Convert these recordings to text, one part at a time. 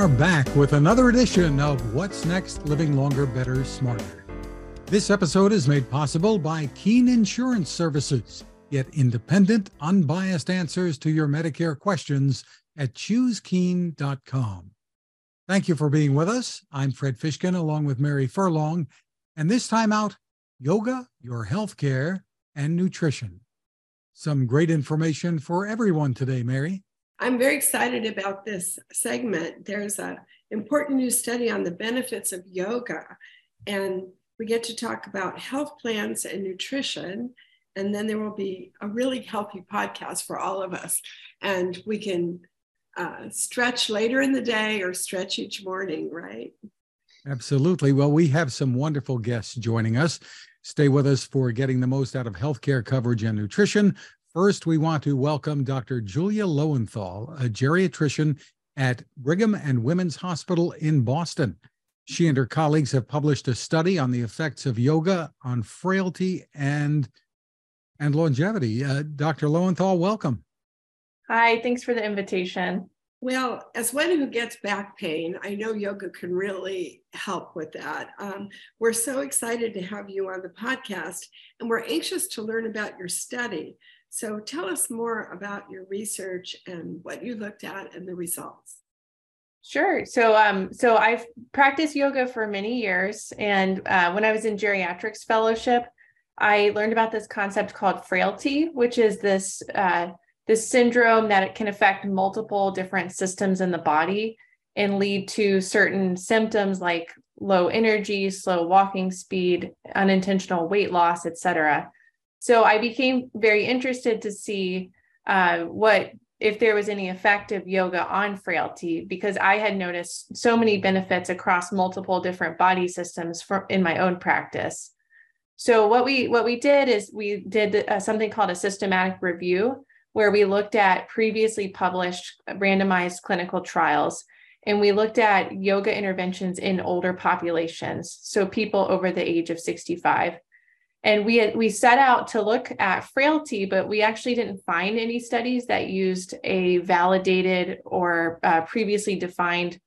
Are back with another edition of What's Next Living Longer, Better, Smarter. This episode is made possible by Keen Insurance Services. Get independent, unbiased answers to your Medicare questions at choosekeen.com. Thank you for being with us. I'm Fred Fishkin along with Mary Furlong. And this time out, yoga, your health care, and nutrition. Some great information for everyone today, Mary. I'm very excited about this segment. There's an important new study on the benefits of yoga, and we get to talk about health plans and nutrition. And then there will be a really healthy podcast for all of us. And we can uh, stretch later in the day or stretch each morning, right? Absolutely. Well, we have some wonderful guests joining us. Stay with us for getting the most out of healthcare coverage and nutrition. First, we want to welcome Dr. Julia Lowenthal, a geriatrician at Brigham and Women's Hospital in Boston. She and her colleagues have published a study on the effects of yoga on frailty and and longevity. Uh, Dr. Lowenthal, welcome. Hi, thanks for the invitation. Well, as one who gets back pain, I know yoga can really help with that. Um, we're so excited to have you on the podcast, and we're anxious to learn about your study. So tell us more about your research and what you looked at and the results. Sure. So, um, so I've practiced yoga for many years, and uh, when I was in geriatrics fellowship, I learned about this concept called frailty, which is this uh, this syndrome that it can affect multiple different systems in the body and lead to certain symptoms like low energy, slow walking speed, unintentional weight loss, etc. So I became very interested to see uh, what if there was any effect of yoga on frailty because I had noticed so many benefits across multiple different body systems for, in my own practice. So what we what we did is we did uh, something called a systematic review where we looked at previously published randomized clinical trials and we looked at yoga interventions in older populations, so people over the age of 65 and we we set out to look at frailty but we actually didn't find any studies that used a validated or uh, previously defined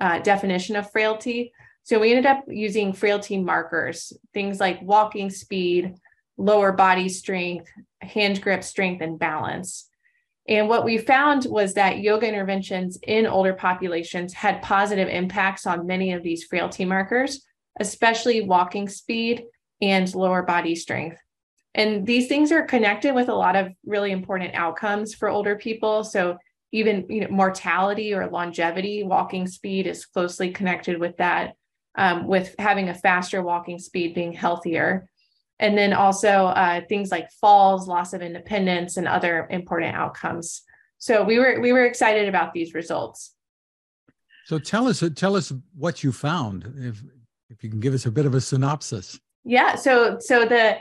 uh, definition of frailty. So we ended up using frailty markers things like walking speed lower body strength hand grip strength and balance. And what we found was that yoga interventions in older populations had positive impacts on many of these frailty markers especially walking speed and lower body strength. And these things are connected with a lot of really important outcomes for older people. So even you know, mortality or longevity, walking speed is closely connected with that, um, with having a faster walking speed being healthier. And then also uh, things like falls, loss of independence, and other important outcomes. So we were we were excited about these results. So tell us tell us what you found, if if you can give us a bit of a synopsis. Yeah. So so the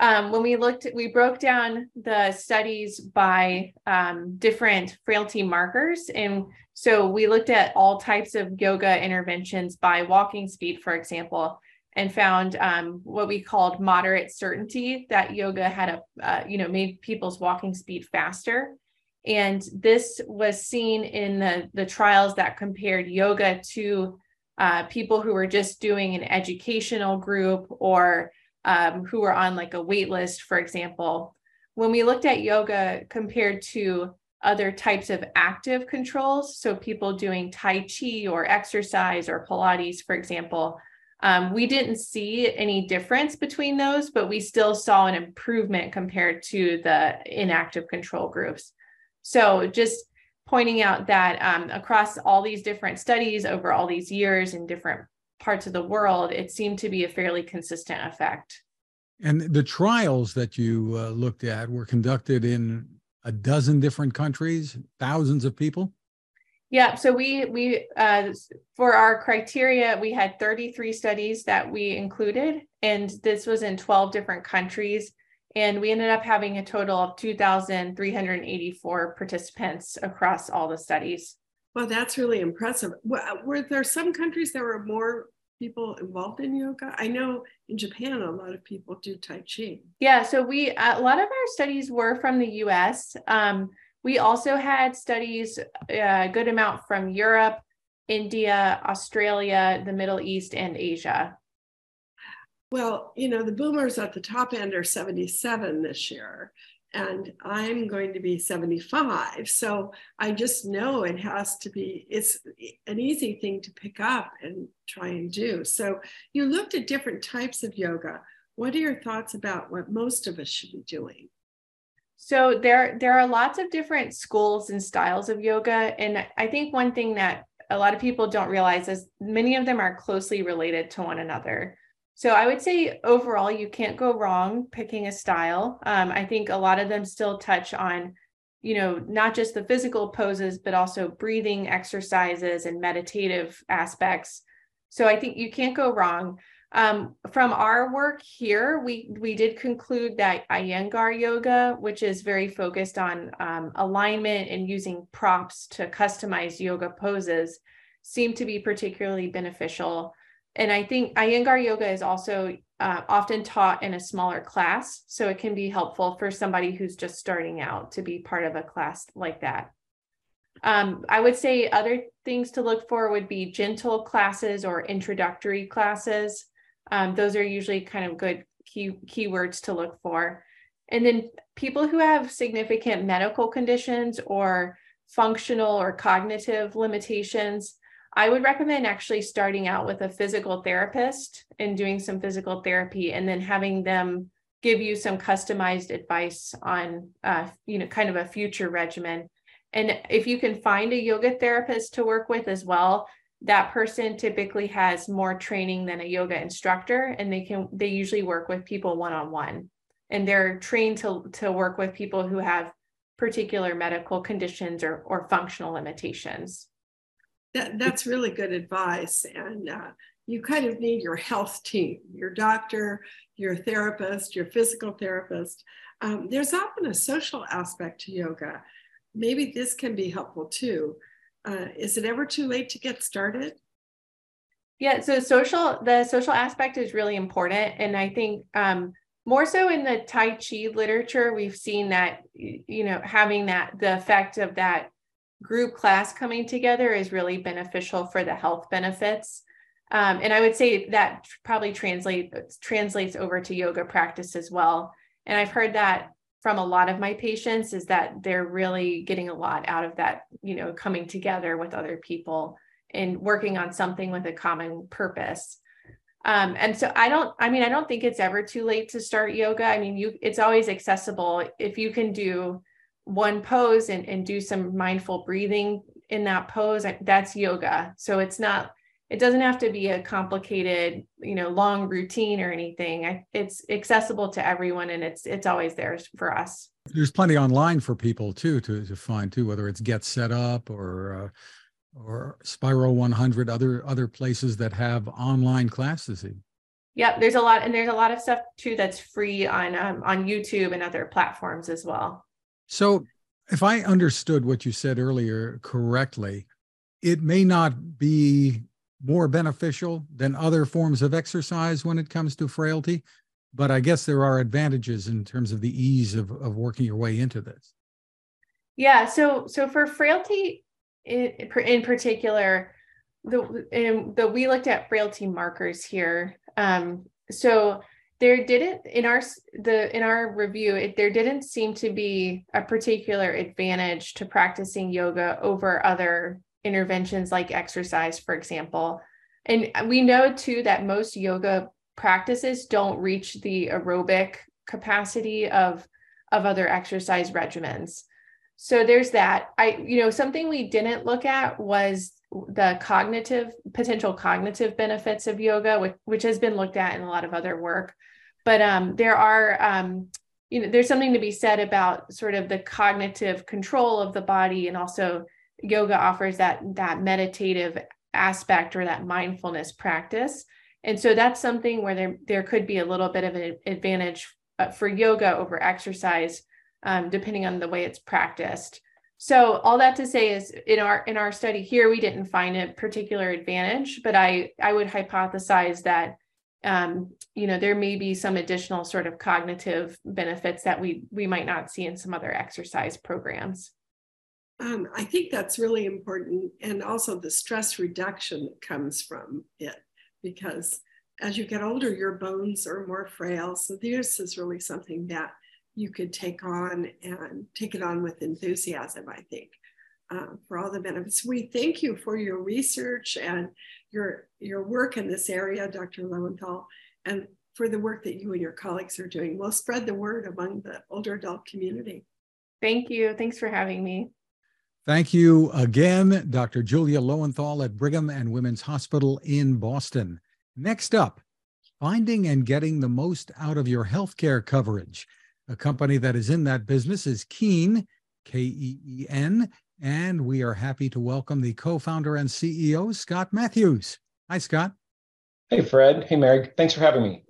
um, when we looked, we broke down the studies by um, different frailty markers. And so we looked at all types of yoga interventions by walking speed, for example, and found um, what we called moderate certainty that yoga had a, uh, you know, made people's walking speed faster. And this was seen in the, the trials that compared yoga to uh, people who were just doing an educational group or um, who were on like a wait list, for example. When we looked at yoga compared to other types of active controls, so people doing Tai Chi or exercise or Pilates, for example, um, we didn't see any difference between those, but we still saw an improvement compared to the inactive control groups. So just pointing out that um, across all these different studies over all these years in different parts of the world, it seemed to be a fairly consistent effect. And the trials that you uh, looked at were conducted in a dozen different countries, thousands of people. Yeah, so we we uh, for our criteria we had 33 studies that we included, and this was in 12 different countries and we ended up having a total of 2,384 participants across all the studies. Well, that's really impressive. Were there some countries that were more people involved in yoga? I know in Japan, a lot of people do Tai Chi. Yeah, so we, a lot of our studies were from the US. Um, we also had studies, a good amount from Europe, India, Australia, the Middle East, and Asia. Well, you know, the boomers at the top end are 77 this year, and I'm going to be 75. So I just know it has to be, it's an easy thing to pick up and try and do. So you looked at different types of yoga. What are your thoughts about what most of us should be doing? So there there are lots of different schools and styles of yoga and I think one thing that a lot of people don't realize is many of them are closely related to one another. So I would say overall, you can't go wrong picking a style. Um, I think a lot of them still touch on, you know, not just the physical poses, but also breathing exercises and meditative aspects. So I think you can't go wrong. Um, from our work here, we we did conclude that Iyengar yoga, which is very focused on um, alignment and using props to customize yoga poses, seemed to be particularly beneficial and I think Iyengar yoga is also uh, often taught in a smaller class. So it can be helpful for somebody who's just starting out to be part of a class like that. Um, I would say other things to look for would be gentle classes or introductory classes. Um, those are usually kind of good key keywords to look for. And then people who have significant medical conditions or functional or cognitive limitations, I would recommend actually starting out with a physical therapist and doing some physical therapy and then having them give you some customized advice on uh, you know kind of a future regimen. And if you can find a yoga therapist to work with as well that person typically has more training than a yoga instructor and they can they usually work with people one on one and they're trained to to work with people who have particular medical conditions or or functional limitations that, that's really good advice. And uh, you kind of need your health team, your doctor, your therapist, your physical therapist. Um, there's often a social aspect to yoga. Maybe this can be helpful too. Uh, is it ever too late to get started? Yeah, so social, the social aspect is really important. And I think um, more so in the Tai Chi literature, we've seen that, you know, having that, the effect of that group class coming together is really beneficial for the health benefits. Um, and I would say that probably translate translates over to yoga practice as well. And I've heard that from a lot of my patients is that they're really getting a lot out of that, you know, coming together with other people and working on something with a common purpose. Um, and so I don't, I mean, I don't think it's ever too late to start yoga. I mean, you, it's always accessible if you can do one pose and, and do some mindful breathing in that pose that's yoga. So it's not it doesn't have to be a complicated you know long routine or anything. It's accessible to everyone and it's it's always there for us. There's plenty online for people too to, to find too whether it's GetSetUp or uh, or spiral 100 other other places that have online classes yep there's a lot and there's a lot of stuff too that's free on um, on youtube and other platforms as well so, if I understood what you said earlier correctly, it may not be more beneficial than other forms of exercise when it comes to frailty, but I guess there are advantages in terms of the ease of, of working your way into this. Yeah. So, so for frailty in, in particular, the, in the we looked at frailty markers here. Um, so there didn't in our the in our review it, there didn't seem to be a particular advantage to practicing yoga over other interventions like exercise for example. And we know too that most yoga practices don't reach the aerobic capacity of of other exercise regimens. So there's that. I you know something we didn't look at was the cognitive potential cognitive benefits of yoga which, which has been looked at in a lot of other work. But um, there are um, you know there's something to be said about sort of the cognitive control of the body and also yoga offers that that meditative aspect or that mindfulness practice. And so that's something where there there could be a little bit of an advantage uh, for yoga over exercise um, depending on the way it's practiced so all that to say is in our in our study here we didn't find a particular advantage but i i would hypothesize that um, you know there may be some additional sort of cognitive benefits that we we might not see in some other exercise programs Um, I think that's really important, and also the stress reduction that comes from it, because as you get older, your bones are more frail. So this is really something that you could take on and take it on with enthusiasm, I think, uh, for all the benefits. We thank you for your research and your, your work in this area, Dr. Lowenthal, and for the work that you and your colleagues are doing. We'll spread the word among the older adult community. Thank you. Thanks for having me. Thank you again, Dr. Julia Lowenthal at Brigham and Women's Hospital in Boston. Next up, finding and getting the most out of your healthcare coverage. A company that is in that business is Keen, K E E N, and we are happy to welcome the co founder and CEO, Scott Matthews. Hi, Scott. Hey, Fred. Hey, Mary. Thanks for having me.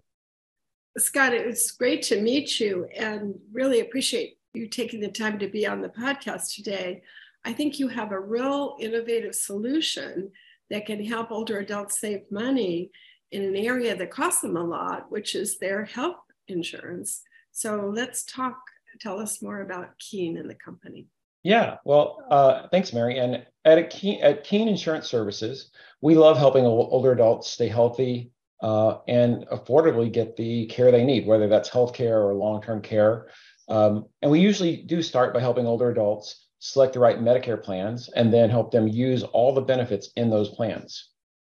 Scott, it was great to meet you and really appreciate you taking the time to be on the podcast today. I think you have a real innovative solution that can help older adults save money in an area that costs them a lot, which is their health insurance. So let's talk, tell us more about Keen and the company. Yeah, well, uh, thanks, Mary. And at, Keen, at Keen Insurance Services, we love helping older adults stay healthy uh, and affordably get the care they need, whether that's healthcare or long-term care. Um, and we usually do start by helping older adults select the right Medicare plans and then help them use all the benefits in those plans.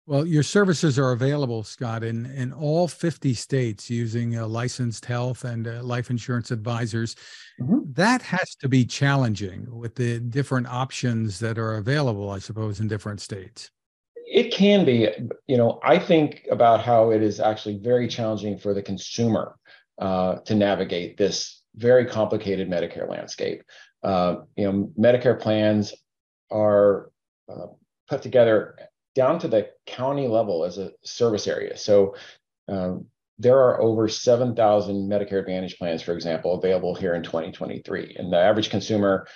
Well, your services are available, Scott, in, in all 50 states using uh, licensed health and uh, life insurance advisors. Mm-hmm. That has to be challenging with the different options that are available, I suppose, in different states. It can be. You know, I think about how it is actually very challenging for the consumer uh, to navigate this very complicated Medicare landscape. Uh, you know, Medicare plans are uh, put together down to the county level as a service area. So um, there are over 7,000 Medicare Advantage plans, for example, available here in 2023. And the average consumer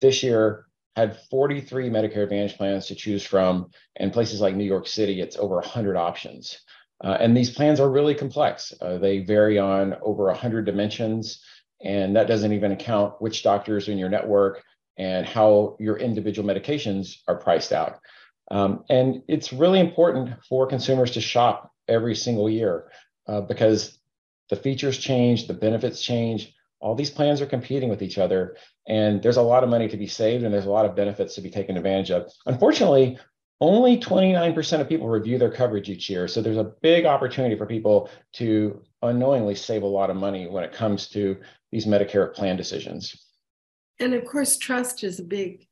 this year had 43 Medicare Advantage plans to choose from. And places like New York City, it's over 100 options. Uh, and these plans are really complex. Uh, they vary on over 100 dimensions. And that doesn't even account which doctors in your network and how your individual medications are priced out. Um, and it's really important for consumers to shop every single year uh, because the features change, the benefits change. All these plans are competing with each other, and there's a lot of money to be saved, and there's a lot of benefits to be taken advantage of. Unfortunately, only 29% of people review their coverage each year. So there's a big opportunity for people to unknowingly save a lot of money when it comes to these Medicare plan decisions. And of course, trust is a big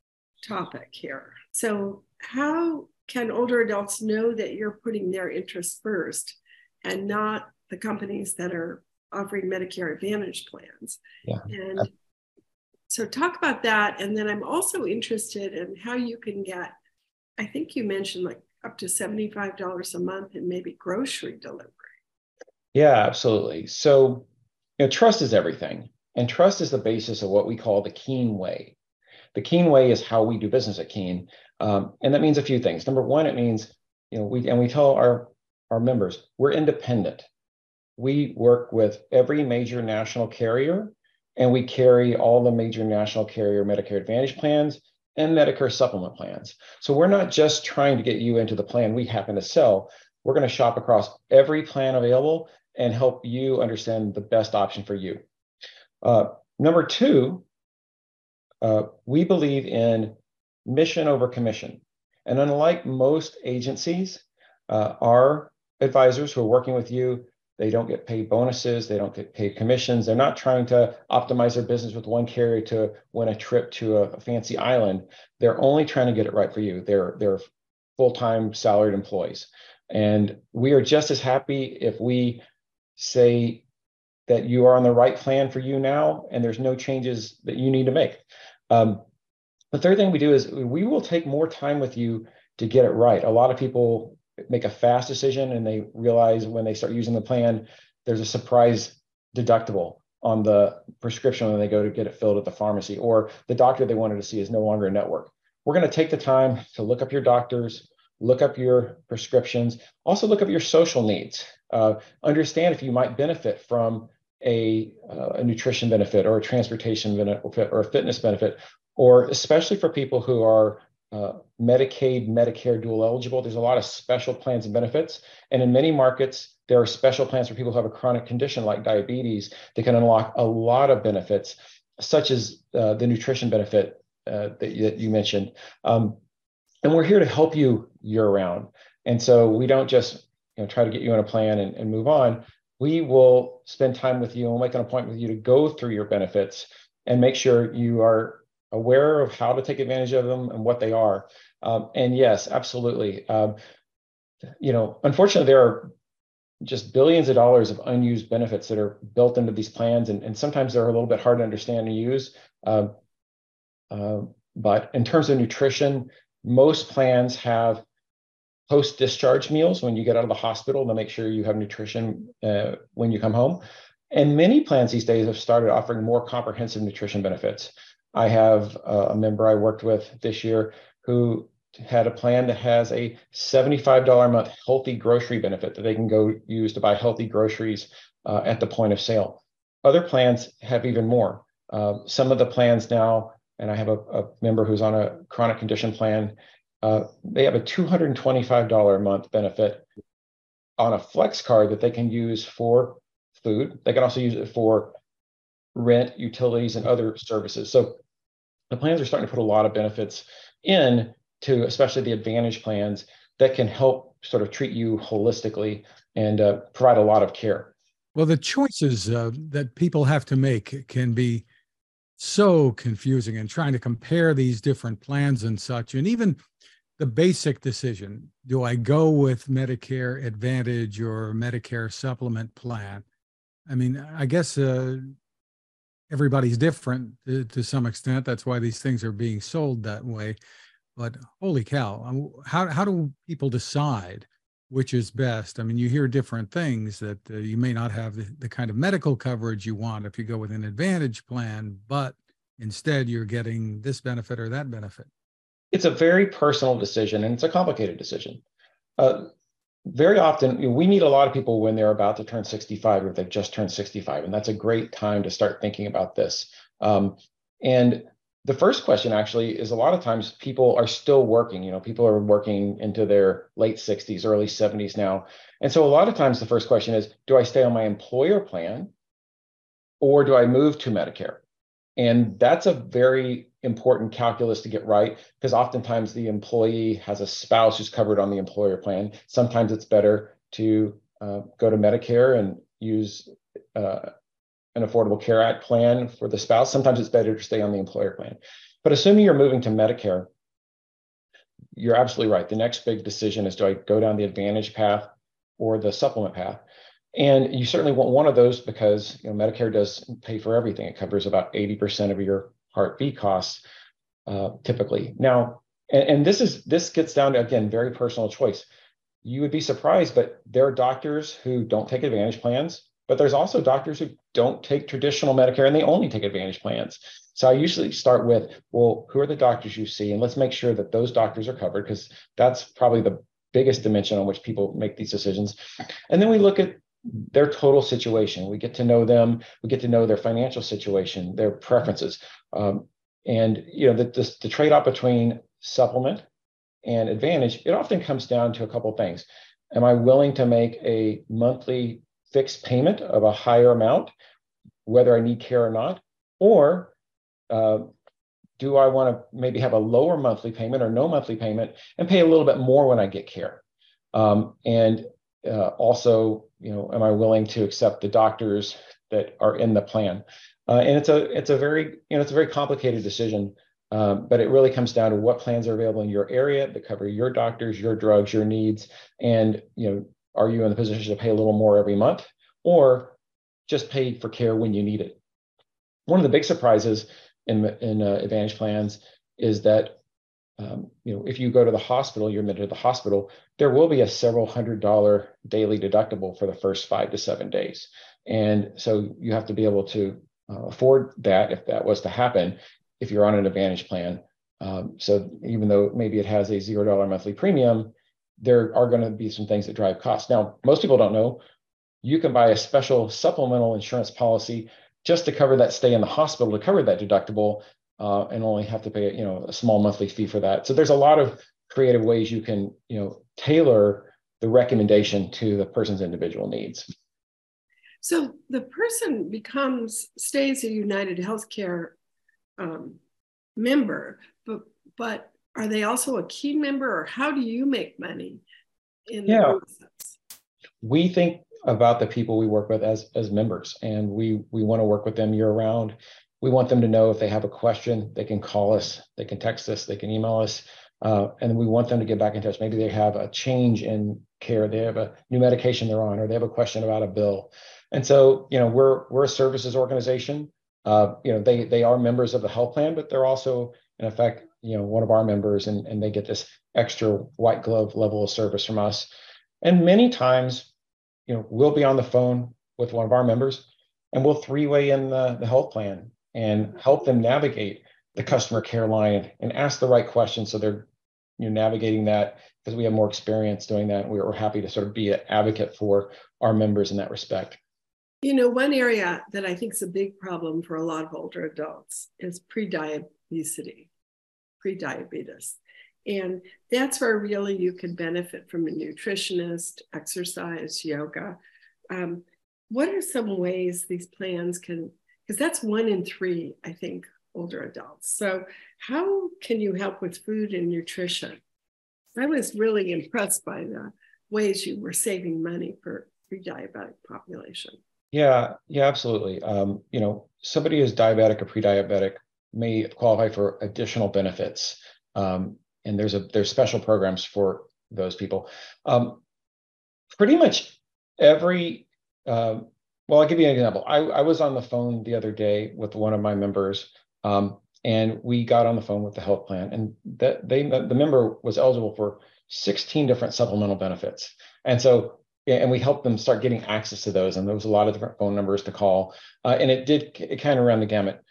topic here. So how can older adults know that you're putting their interests first and not the companies that are offering Medicare Advantage plans? Yeah. And so, talk about that. And then I'm also interested in how you can get, I think you mentioned like up to $75 a month and maybe grocery delivery. Yeah, absolutely. So, you know, trust is everything. And trust is the basis of what we call the Keen Way. The Keen Way is how we do business at Keen. Um, and that means a few things. Number one, it means, you know, we and we tell our, our members we're independent. We work with every major national carrier and we carry all the major national carrier Medicare Advantage plans and Medicare supplement plans. So we're not just trying to get you into the plan we happen to sell. We're going to shop across every plan available and help you understand the best option for you. Uh, number two, uh, we believe in mission over commission. And unlike most agencies, uh, our advisors who are working with you, they don't get paid bonuses, they don't get paid commissions. They're not trying to optimize their business with one carrier to win a trip to a, fancy island. They're only trying to get it right for you. They're they're full-time salaried employees. And we are just as happy if we say that you are on the right plan for you now and there's no changes that you need to make. Um, the third thing we do is we will take more time with you to get it right. A lot of people make a fast decision and they realize when they start using the plan, there's a surprise deductible on the prescription when they go to get it filled at the pharmacy, or the doctor they wanted to see is no longer a network. We're going to take the time to look up your doctors, look up your prescriptions, also look up your social needs. Uh, understand if you might benefit from a, uh, a nutrition benefit or a transportation benefit or a fitness benefit, or especially for people who are uh, Medicaid, Medicare dual eligible. There's a lot of special plans and benefits. And in many markets, there are special plans for people who have a chronic condition like diabetes that can unlock a lot of benefits, such as uh, the nutrition benefit uh, that, you, that, you, mentioned. Um, and we're here to help you year round. And so we don't just you know, try to get you on a plan and, and move on. We will spend time with you and we'll make an appointment with you to go through your benefits and make sure you are aware of how to take advantage of them and what they are. Um, and yes, absolutely. Um, you know, unfortunately, there are just billions of dollars of unused benefits that are built into these plans, and, and sometimes they're a little bit hard to understand and use. Uh, uh, but in terms of nutrition, most plans have post discharge meals when you get out of the hospital to make sure you have nutrition uh, when you come home. And many plans these days have started offering more comprehensive nutrition benefits. I have a member I worked with this year who had a plan that has a $75 a month healthy grocery benefit that they can go use to buy healthy groceries uh, at the point of sale. Other plans have even more. Uh, some of the plans now, and I have a, a, member who's on a chronic condition plan, uh, they have a $225 a month benefit on a flex card that they can use for food. They can also use it for rent, utilities, and other services. So the plans are starting to put a lot of benefits in to especially the advantage plans that can help sort of treat you holistically and uh, provide a lot of care. Well, the choices uh, that people have to make can be so confusing and trying to compare these different plans and such. And even the basic decision do I go with Medicare Advantage or Medicare Supplement plan? I mean, I guess uh, everybody's different to, to, some extent. That's why these things are being sold that way. But holy cow, um, how, how do people decide which is best? I mean, you hear different things that uh, you may not have the, the kind of medical coverage you want if you go with an advantage plan, but instead you're getting this benefit or that benefit. It's a very personal decision and it's a complicated decision. Uh, very often we meet a lot of people when they're about to turn 65 or they've just turned 65 and that's a great time to start thinking about this. Um, and the first question actually is a lot of times people are still working you know people are working into their late 60s early 70s now. And so a lot of times the first question is do i stay on my employer plan or do i move to medicare? And that's a very important calculus to get right because oftentimes the employee has a spouse who's covered on the employer plan. Sometimes it's better to uh, go to Medicare and use uh, an Affordable Care Act plan for the spouse. Sometimes it's better to stay on the employer plan. But assuming you're moving to Medicare, you're absolutely right. The next big decision is do I go down the Advantage path or the supplement path? And you certainly want one of those because you know, Medicare does pay for everything. It covers about 80% of your Part B costs uh, typically. Now, and, and this is this gets down to again very personal choice. You would be surprised, but there are doctors who don't take advantage plans, but there's also doctors who don't take traditional Medicare and they only take advantage plans. So I usually start with, well, who are the doctors you see? And let's make sure that those doctors are covered because that's probably the biggest dimension on which people make these decisions. And then we look at their total situation. We get to know them. We get to know their financial situation, their preferences, um, and you know the, the, the trade-off between supplement and advantage. It often comes down to a couple things. Am I willing to make a monthly fixed payment of a higher amount, whether I need care or not, or uh, do I want to maybe have a lower monthly payment or no monthly payment and pay a little bit more when I get care? Um, and uh, also, you know, am I willing to accept the doctors that are in the plan? Uh, and it's a it's a very you know it's a very complicated decision, um, but it really comes down to what plans are available in your area that cover your doctors, your drugs, your needs, and you know, are you in the position to pay a little more every month, or just pay for care when you need it? One of the big surprises in in uh, Advantage plans is that um, you know, if you go to the hospital, you're admitted to the hospital, there will be a several hundred dollar daily deductible for the first five to seven days. And so you have to be able to uh, afford that if that was to happen, if you're on an advantage plan. Um, so even though maybe it has a zero dollar monthly premium, there are going to be some things that drive costs. Now, most people don't know you can buy a special supplemental insurance policy just to cover that stay in the hospital to cover that deductible uh, and only have to pay you know a small monthly fee for that. So there's a lot of creative ways you can you know tailor the recommendation to the person's individual needs. So the person becomes stays a United Healthcare um, member, but but are they also a Keen member, or how do you make money in the yeah. We think about the people we work with as as members, and we we want to work with them year round. We want them to know if they have a question, they can call us, they can text us, they can email us, uh, and we want them to get back in touch. Maybe they have a change in care, they have a new medication they're on, or they have a question about a bill. And so, you know, we're we're a services organization. Uh, you know, they they are members of the health plan, but they're also, in effect, you know, one of our members, and and they get this extra white glove level of service from us. And many times, you know, we'll be on the phone with one of our members, and we'll three way in the, the health plan and help them navigate the customer care line and ask the right questions so they're you know navigating that because we have more experience doing that. We're, happy to sort of be an advocate for our members in that respect. You know, one area that I think is a big problem for a lot of older adults is pre-diabetes, pre-diabetes. And that's where really you can benefit from a nutritionist, exercise, yoga. Um, what are some ways these plans can, because that's one in three, I think, older adults. So, how can you help with food and nutrition? I was really impressed by the ways you were saving money for pre-diabetic population. Yeah, yeah, absolutely. Um, you know, somebody who's diabetic or pre-diabetic may qualify for additional benefits, um, and there's a there's special programs for those people. Um, pretty much every um, well, I'll give you an example. I, I was on the phone the other day with one of my members um, and we got on the phone with the health plan, and that they the member was eligible for 16 different supplemental benefits. And so and we helped them start getting access to those. And there was a lot of different phone numbers to call. Uh, and it did it kind of ran the gamut.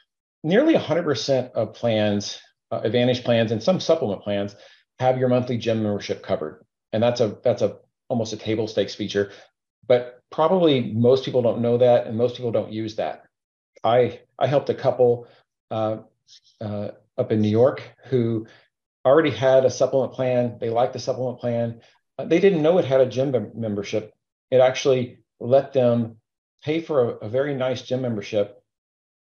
Nearly 100% of plans, uh, Advantage plans, and some supplement plans have your monthly gym membership covered. And that's a that's a almost a table stakes feature. But probably most people don't know that, and most people don't use that. I I helped a couple uh, uh, up in New York who already had a supplement plan. They liked the supplement plan. Uh, they didn't know it had a gym membership. It actually let them pay for a, a very nice gym membership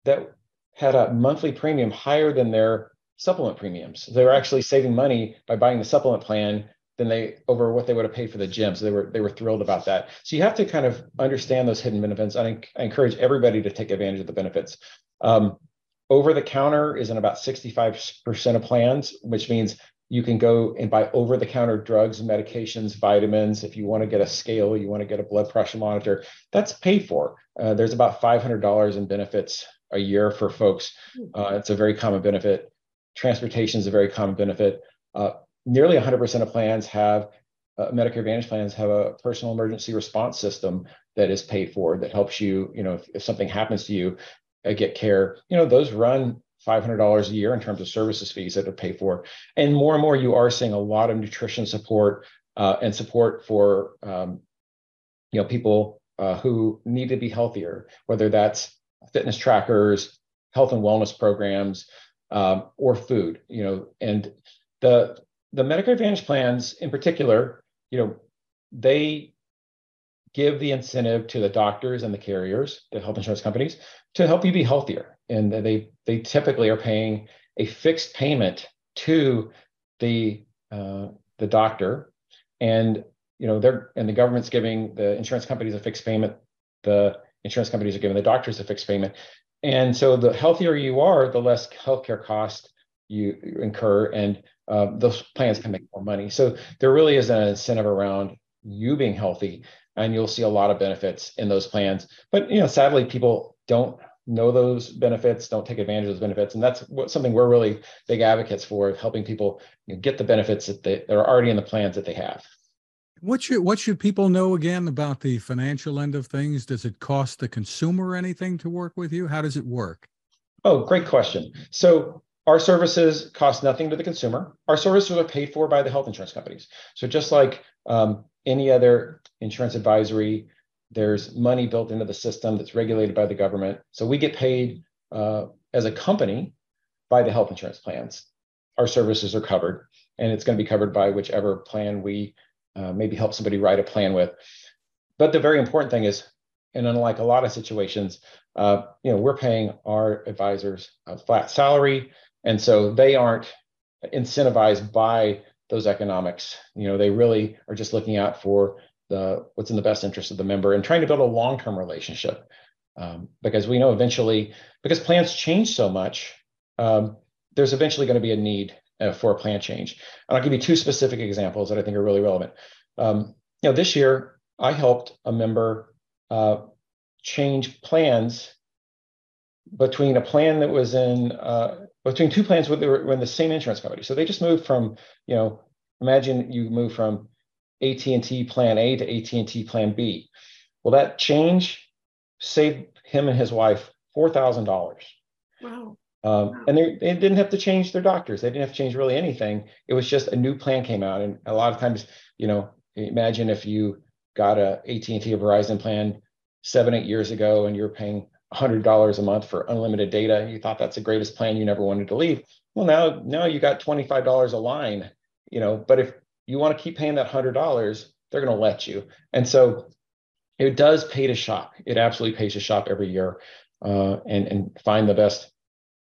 that had a monthly premium higher than their supplement premiums. They were actually saving money by buying the supplement plan than they over what they would have paid for the gym. So they were they were thrilled about that. So you have to kind of understand those hidden benefits. I, I encourage everybody to take advantage of the benefits. Um, over the counter is in about 65% of plans, which means you can go and buy over the counter drugs, medications, vitamins. If you want to get a scale, you want to get a blood pressure monitor, that's paid for. Uh, there's about $500 in benefits a year for folks. Uh, it's a very common benefit. Transportation is a very common benefit. Uh, nearly 100% of plans have uh, Medicare Advantage plans have a personal emergency response system that is paid for that helps you, you know, if, if something happens to you, uh, get care, you know, those run $500 a year in terms of services fees that are paid for. And more and more, you are seeing a lot of nutrition support uh, and support for, um, you know, people uh, who need to be healthier, whether that's fitness trackers, health and wellness programs, um, or food, you know, and the, the Medicare Advantage plans in particular, you know, they give the incentive to the doctors and the carriers, the health insurance companies, to help you be healthier. And they they typically are paying a fixed payment to the uh, the doctor, and you know they're and the government's giving the insurance companies a fixed payment. The insurance companies are giving the doctors a fixed payment, and so the healthier you are, the less healthcare cost you incur, and uh, those plans can make more money. So there really is an incentive around you being healthy and you'll see a lot of benefits in those plans. But you know, sadly, people don't know those benefits, don't take advantage of those benefits, and that's what, something we're really big advocates for, helping people you know, get the benefits that they that are already in the plans that they have. What should what should people know again about the financial end of things? Does it cost the consumer anything to work with you? How does it work? Oh, great question. So our services cost nothing to the consumer. Our services are paid for by the health insurance companies. So just like um, any other insurance advisory. There's money built into the system that's regulated by the government. So we get paid uh, as a company by the health insurance plans. Our services are covered, and it's going to be covered by whichever plan we uh, maybe help somebody write a plan with. But the very important thing is, and unlike a lot of situations, uh, you know, we're paying our advisors a flat salary, and so they aren't incentivized by those economics. You know, they really are just looking out for the what's in the best interest of the member and trying to build a long-term relationship. Um, because we know eventually, because plans change so much, um, there's eventually going to be a need uh, for a plan change. And I'll give you two specific examples that I think are really relevant. Um, you know, this year I helped a member uh, change plans between a plan that was in uh, between two plans where they were in the same insurance company. So they just moved from, you know, imagine you move from AT&T plan A to AT&T plan B. Well, that change saved him and his wife $4,000. Wow. Um, wow. And they, they didn't have to change their doctors. They didn't have to change really anything. It was just a new plan came out. And a lot of times, you know, imagine if you got a AT&T or Verizon plan seven, eight years ago, and you're paying $100 a month for unlimited data. You thought that's the greatest plan. You never wanted to leave. Well, now, now you got $25 a line, you know, but if you want to keep paying that $100, they're going to let you. And so it does pay to shop. It absolutely pays to shop every year uh, and, and find the best,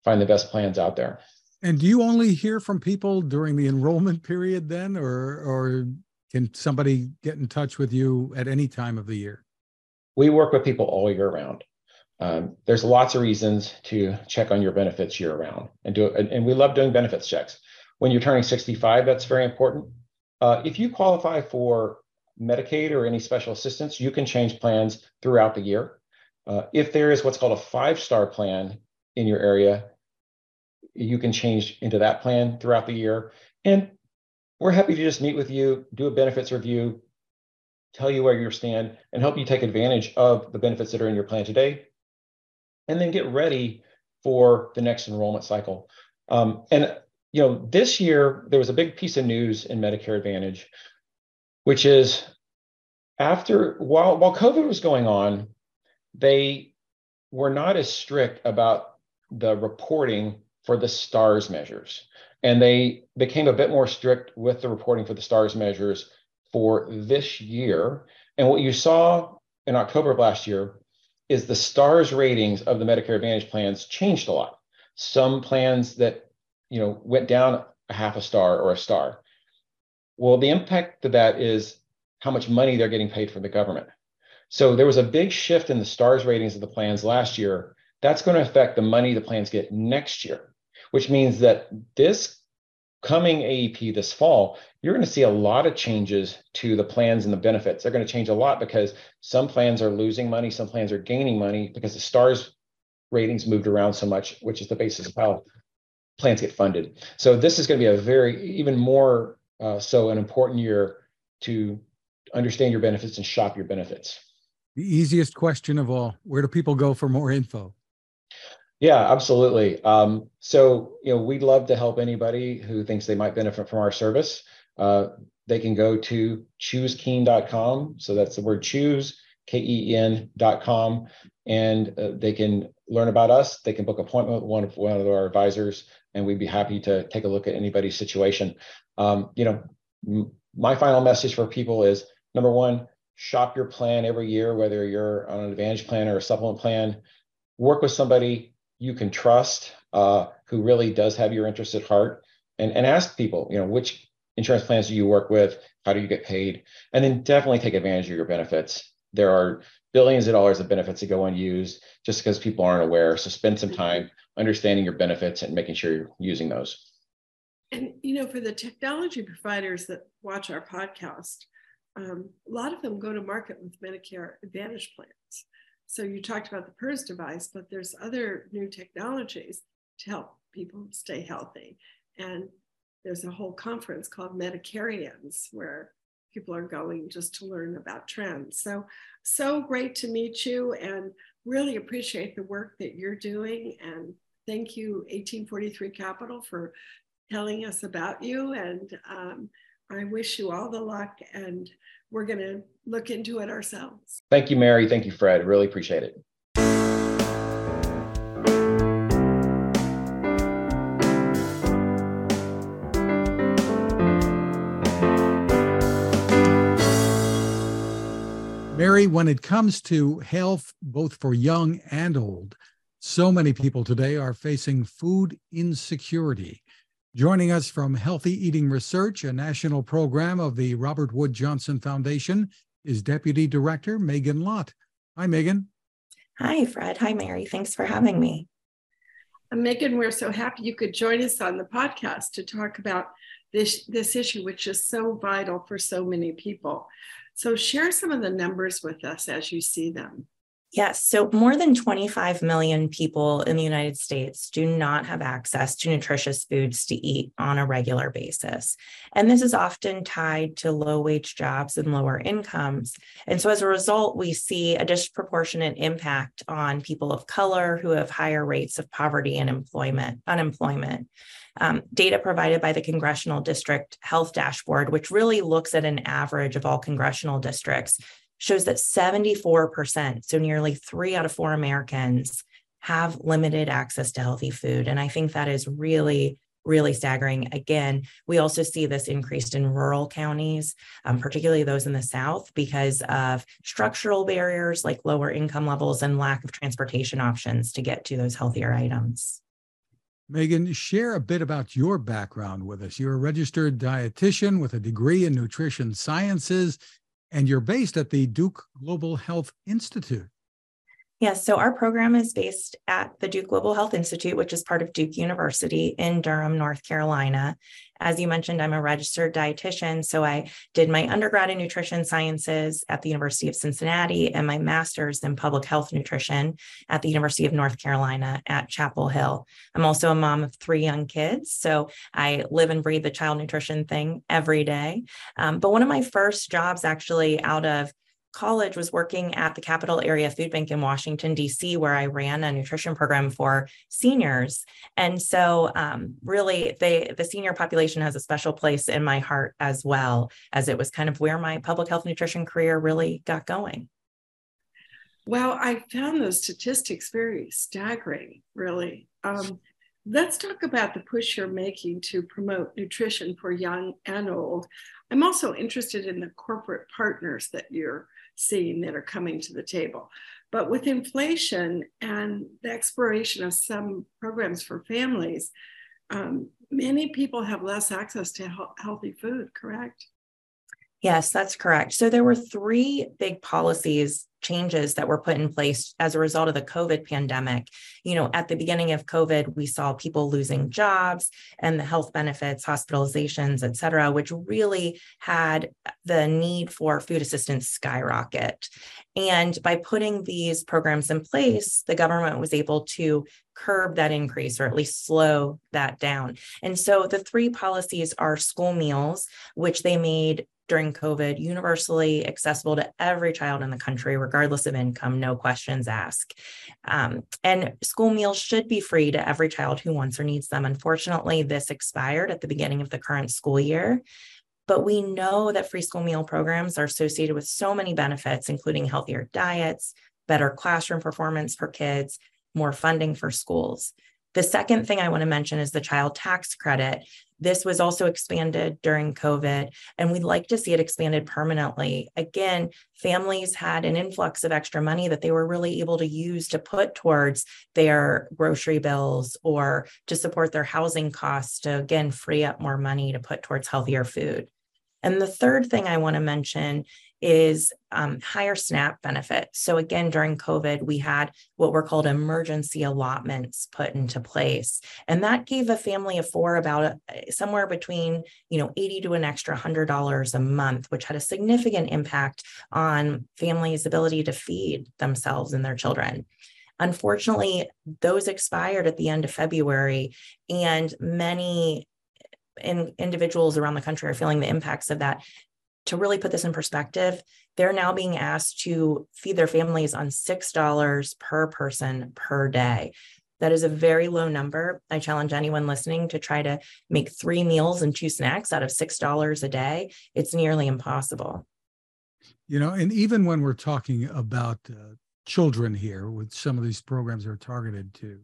find the best plans out there. And do you only hear from people during the enrollment period then, or, or can somebody get in touch with you at any time of the year? We work with people all year round. Um, there's lots of reasons to check on your benefits year round and do it. And we love doing benefits checks. When you're turning 65, that's very important. Uh, if you qualify for Medicaid or any special assistance, you can change plans throughout the year. Uh, if there is what's called a five star plan in your area, you can change into that plan throughout the year. And we're happy to just meet with you, do a benefits review, tell you where you stand, and help you take advantage of the benefits that are in your plan today, and then get ready for the next enrollment cycle. Um, and you know, this year there was a big piece of news in Medicare Advantage, which is after while while COVID was going on, they were not as strict about the reporting for the stars measures. And they became a bit more strict with the reporting for the stars measures for this year. And what you saw in October of last year is the stars ratings of the Medicare Advantage plans changed a lot. Some plans that you know, went down a half a star or a star. Well, the impact of that is how much money they're getting paid from the government. So there was a big shift in the stars ratings of the plans last year. That's going to affect the money the plans get next year, which means that this coming AEP this fall, you're going to see a lot of changes to the plans and the benefits. They're going to change a lot because some plans are losing money, some plans are gaining money because the stars ratings moved around so much, which is the basis of how plans get funded. So this is going to be a very even more uh, so an important year to understand your benefits and shop your benefits. The easiest question of all: Where do people go for more info? Yeah, absolutely. Um, so you know, we'd love to help anybody who thinks they might benefit from our service. Uh, they can go to choosekeen.com. So that's the word choose, K E N.com, and uh, they can learn about us. They can book an appointment with one of one of our advisors, and we'd be happy to take a look at anybody's situation. Um, you know, m- my final message for people is number one, shop your plan every year, whether you're on an advantage plan or a supplement plan. Work with somebody you can trust, uh, who really does have your interest at heart, and and ask people, you know, which insurance plans do you work with? How do you get paid? And then definitely take advantage of your benefits. There are billions of dollars of benefits that go unused just because people aren't aware. So spend some time understanding your benefits and making sure you're using those. And you know, for the technology providers that watch our podcast, um, a lot of them go to market with Medicare Advantage plans. So you talked about the PERS device, but there's other new technologies to help people stay healthy. And there's a whole conference called Medicarians where people are going just to learn about trends. So, so great to meet you and really appreciate the work that you're doing. And thank you, 1843 Capital, for telling us about you. And um, I wish you all the luck, and we're going to look into it ourselves. Thank you, Mary. Thank you, Fred. Really appreciate it. Mary, when it comes to health, both for young and old, so many people today are facing food insecurity. Joining us from Healthy Eating Research, a national program of the Robert Wood Johnson Foundation, is Deputy Director Megan Lott. Hi, Megan. Hi, Fred. Hi, Mary. Thanks for having me. And Megan, we're so happy you could join us on the podcast to talk about this, this issue, which is so vital for so many people. So, share some of the numbers with us as you see them. Yes. So more than 25 million people in the United States do not have access to nutritious foods to eat on a regular basis. And this is often tied to low wage jobs and lower incomes. And so as a result, we see a disproportionate impact on people of color who have higher rates of poverty and employment, unemployment. Um, data provided by the Congressional District Health Dashboard, which really looks at an average of all congressional districts, shows that 74%, so nearly three out of four Americans, have limited access to healthy food. And I think that is really, really staggering. Again, we also see this increased in rural counties, um, particularly those in the South, because of structural barriers like lower income levels and lack of transportation options to get to those healthier items. Megan, share a bit about your background with us. You're a registered dietitian with a degree in nutrition sciences and you're based at the Duke Global Health Institute. Yes, so our program is based at the Duke Global Health Institute, which is part of Duke University in Durham, North Carolina. As you mentioned, I'm a registered dietitian. So I did my undergrad in nutrition sciences at the University of Cincinnati and my master's in public health nutrition at the University of North Carolina at Chapel Hill. I'm also a mom of three young kids. So I live and breathe the child nutrition thing every day. Um, but one of my first jobs, actually, out of college was working at the Capital Area Food Bank in Washington, D.C., where I ran a nutrition program for seniors. And so, um, really, they, the senior population has a special place in my heart as well, as it was kind of where my public health nutrition career really got going. Well, I found those statistics very staggering, really. Um, let's talk about the push you're making to promote nutrition for young and old. I'm also interested in the corporate partners that you're seeing that are coming to the table. But with inflation and the expiration of some programs for families, um, many people have less access to he- healthy food, correct? Yes, that's correct. So there were three big policies changes that were put in place as a result of the COVID pandemic. You know, at the beginning of COVID, we saw people losing jobs and the health benefits, hospitalizations, et cetera, which really had the need for food assistance skyrocket. And by putting these programs in place, the government was able to curb that increase or at least slow that down. And so the three policies are school meals, which they made during COVID universally accessible to every child in the country, regardless of income, no questions asked. Um, and school meals should be free to every child who wants or needs them. Unfortunately, this expired at the beginning of the current school year. But we know that free school meal programs are associated with so many benefits, including healthier diets, better classroom performance for kids, more funding for schools. The second thing I want to mention is the child tax credit. This was also expanded during COVID, and we'd like to see it expanded permanently. Again, families had an influx of extra money that they were really able to use to put towards their grocery bills or to support their housing costs to, again, free up more money to put towards healthier food. And the third thing I want to mention is um, higher SNAP benefit. So again, during COVID, we had what were called emergency allotments put into place, and that gave a family of four about a, uh, somewhere between you know 80 to an extra hundred dollars a month, which had a significant impact on families' ability to feed themselves and their children. Unfortunately, those expired at the end of February, and many in individuals around the country are feeling the impacts of that to really put this in perspective, they're now being asked to feed their families on $6 per person per day. That is a very low number. I challenge anyone listening to try to make three meals and two snacks out of $6 a day. It's nearly impossible. You know, and even when we're talking about uh, children here, with some of these programs are targeted to,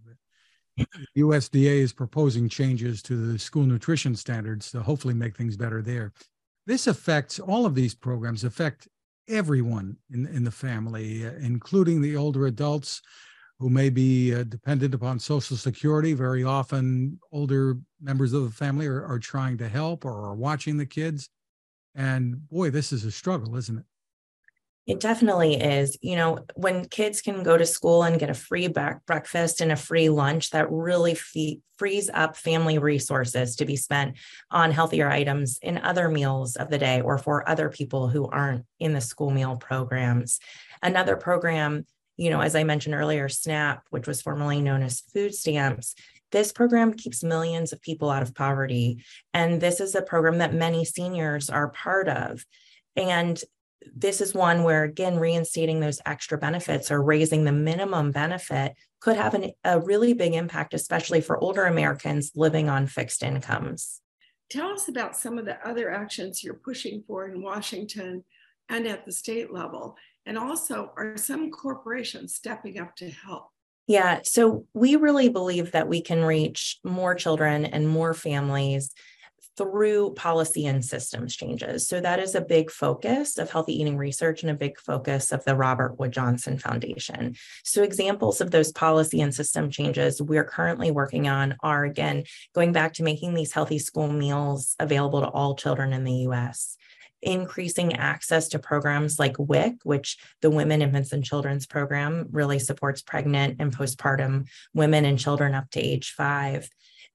USDA is proposing changes to the school nutrition standards to hopefully make things better there. This affects all of these programs affect everyone in, in the family, uh, including the older adults who may be uh, dependent upon Social Security. Very often, older members of the family are, are trying to help or are watching the kids. And boy, this is a struggle, isn't it? It definitely is. You know, when kids can go to school and get a free back breakfast and a free lunch, that really fee- frees up family resources to be spent on healthier items in other meals of the day or for other people who aren't in the school meal programs. Another program, you know, as I mentioned earlier, SNAP, which was formerly known as food stamps, this program keeps millions of people out of poverty. And this is a program that many seniors are part of. And this is one where, again, reinstating those extra benefits or raising the minimum benefit could have an, a really big impact, especially for older Americans living on fixed incomes. Tell us about some of the other actions you're pushing for in Washington and at the state level. And also, are some corporations stepping up to help? Yeah, so we really believe that we can reach more children and more families through policy and systems changes. So that is a big focus of healthy eating research and a big focus of the Robert Wood Johnson Foundation. So examples of those policy and system changes we're currently working on are again going back to making these healthy school meals available to all children in the US increasing access to programs like WIC, which the Women, Infants, and Children's program really supports pregnant and postpartum women and children up to age five.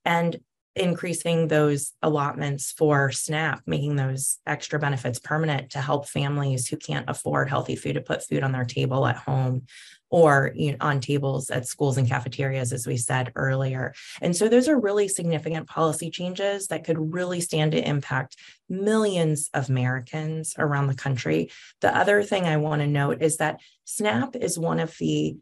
And increasing those allotments for SNAP, making those extra benefits permanent to help families who can't afford healthy food to put food on their table at home or you know, on tables at schools and cafeterias, as we said earlier. And so those are really significant policy changes that could really stand to impact millions of Americans around the country. The other thing I want to note is that SNAP is one of the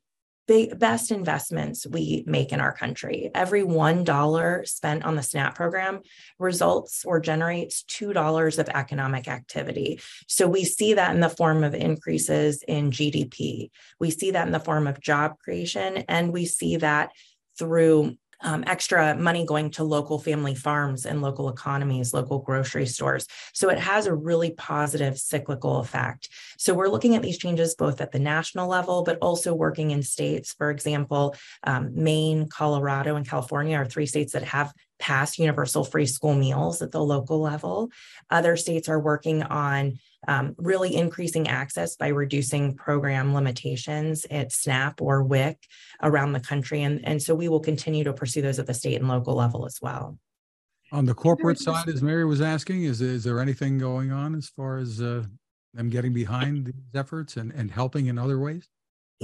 big best investments we make in our country. Every $1 spent on the SNAP program results or generates $2 of economic activity. So we see that in the form of increases in GDP. We see that in the form of job creation and we see that through um, extra money going to local family farms and local economies, local grocery stores. So it has a really positive cyclical effect. So we're looking at these changes both at the national level, but also working in states. For example, um, Maine, Colorado, and California are three states that have passed universal free school meals at the local level. Other states are working on um, really increasing access by reducing program limitations at SNAP or WIC around the country. And, and so we will continue to pursue those at the state and local level as well. On the corporate side, as Mary was asking, is, is there anything going on as far as uh, them getting behind these efforts and, and helping in other ways?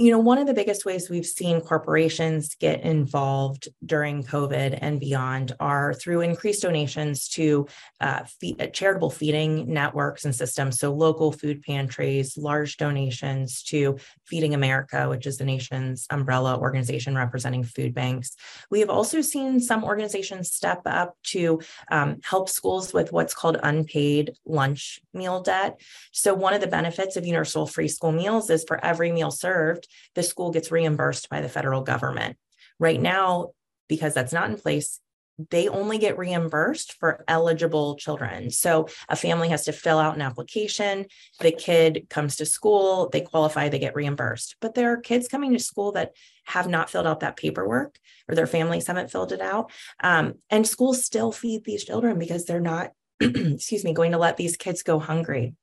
You know, one of the biggest ways we've seen corporations get involved during COVID and beyond are through increased donations to uh, feed, uh, charitable feeding networks and systems. So, local food pantries, large donations to Feeding America, which is the nation's umbrella organization representing food banks. We have also seen some organizations step up to um, help schools with what's called unpaid lunch meal debt. So, one of the benefits of universal free school meals is for every meal served, the school gets reimbursed by the federal government. Right now, because that's not in place, they only get reimbursed for eligible children. So a family has to fill out an application. The kid comes to school, they qualify, they get reimbursed. But there are kids coming to school that have not filled out that paperwork or their families haven't filled it out. Um, and schools still feed these children because they're not, excuse me, going to let these kids go hungry.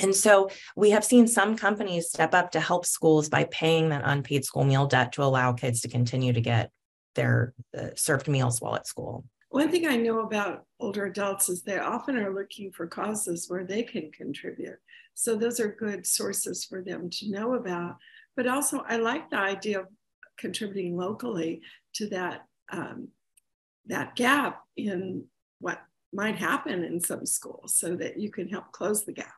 And so we have seen some companies step up to help schools by paying that unpaid school meal debt to allow kids to continue to get their uh, served meals while at school. One thing I know about older adults is they often are looking for causes where they can contribute. So those are good sources for them to know about. But also, I like the idea of contributing locally to that um, that gap in what might happen in some schools, so that you can help close the gap.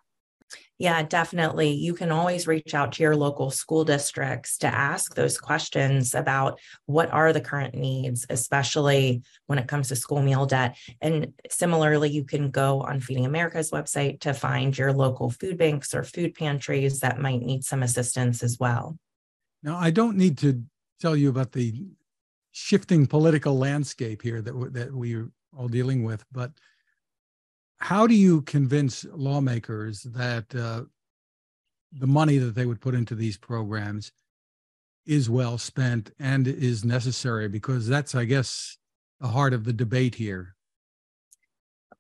Yeah, definitely. You can always reach out to your local school districts to ask those questions about what are the current needs, especially when it comes to school meal debt. And similarly, you can go on Feeding America's website to find your local food banks or food pantries that might need some assistance as well. Now, I don't need to tell you about the shifting political landscape here that, that we're all dealing with, but how do you convince lawmakers that uh, the money that they would put into these programs is well spent and is necessary because that's, I guess, the heart of the debate here.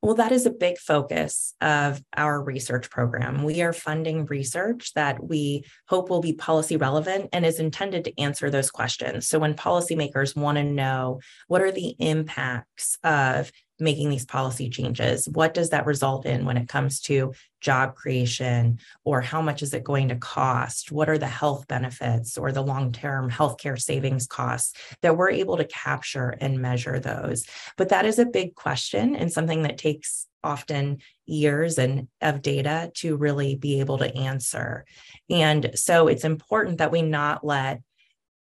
Well, that is a big focus of our research program. We are funding research that we hope will be policy relevant and is intended to answer those questions. So, when policymakers want to know what are the impacts of making these policy changes? What does that result in when it comes to job creation or how much is it going to cost? What are the health benefits or the long term healthcare savings costs that we're able to capture and measure those? But that is a big question and something that takes often years and of data to really be able to answer. And so it's important that we not let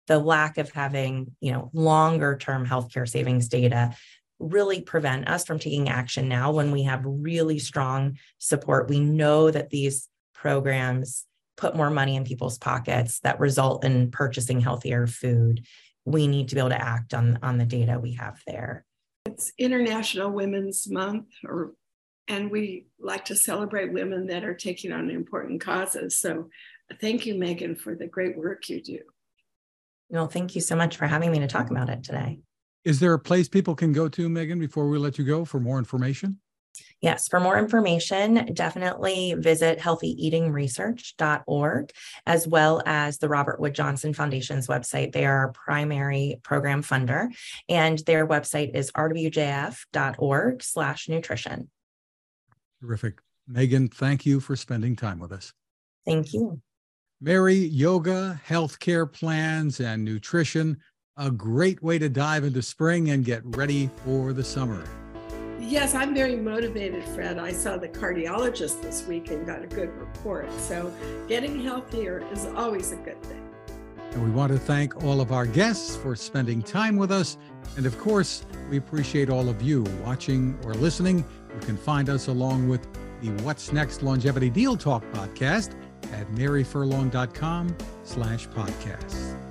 the lack of having you know longer term healthcare savings data really prevent us from taking action now when we have really strong support. We know that these programs put more money in people's pockets that result in purchasing healthier food. We need to be able to act on, on the data we have there. It's International Women's Month, or, and we like to celebrate women that are taking on important causes. So thank you, Megan, for the great work you do. Well, thank you so much for having me to talk about it today. Is there a place people can go to, Megan, before we let you go for more information? Yes, for more information, definitely visit healthyeatingresearch.org as well as the Robert Wood Johnson Foundation's website. They are our primary program funder, and their website is rwjf.org slash nutrition. Terrific. Megan, thank you for spending time with us. Thank you. Mary, yoga, healthcare plans, and nutrition a great way to dive into spring and get ready for the summer. Yes, I'm very motivated, Fred. I saw the cardiologist this week and got a good report. So, getting healthier is always a good thing. And we want to thank all of our guests for spending time with us. And of course, we appreciate all of you watching or listening. You can find us along with the What's Next Longevity Deal Talk podcast at maryfurlong.com slash podcasts.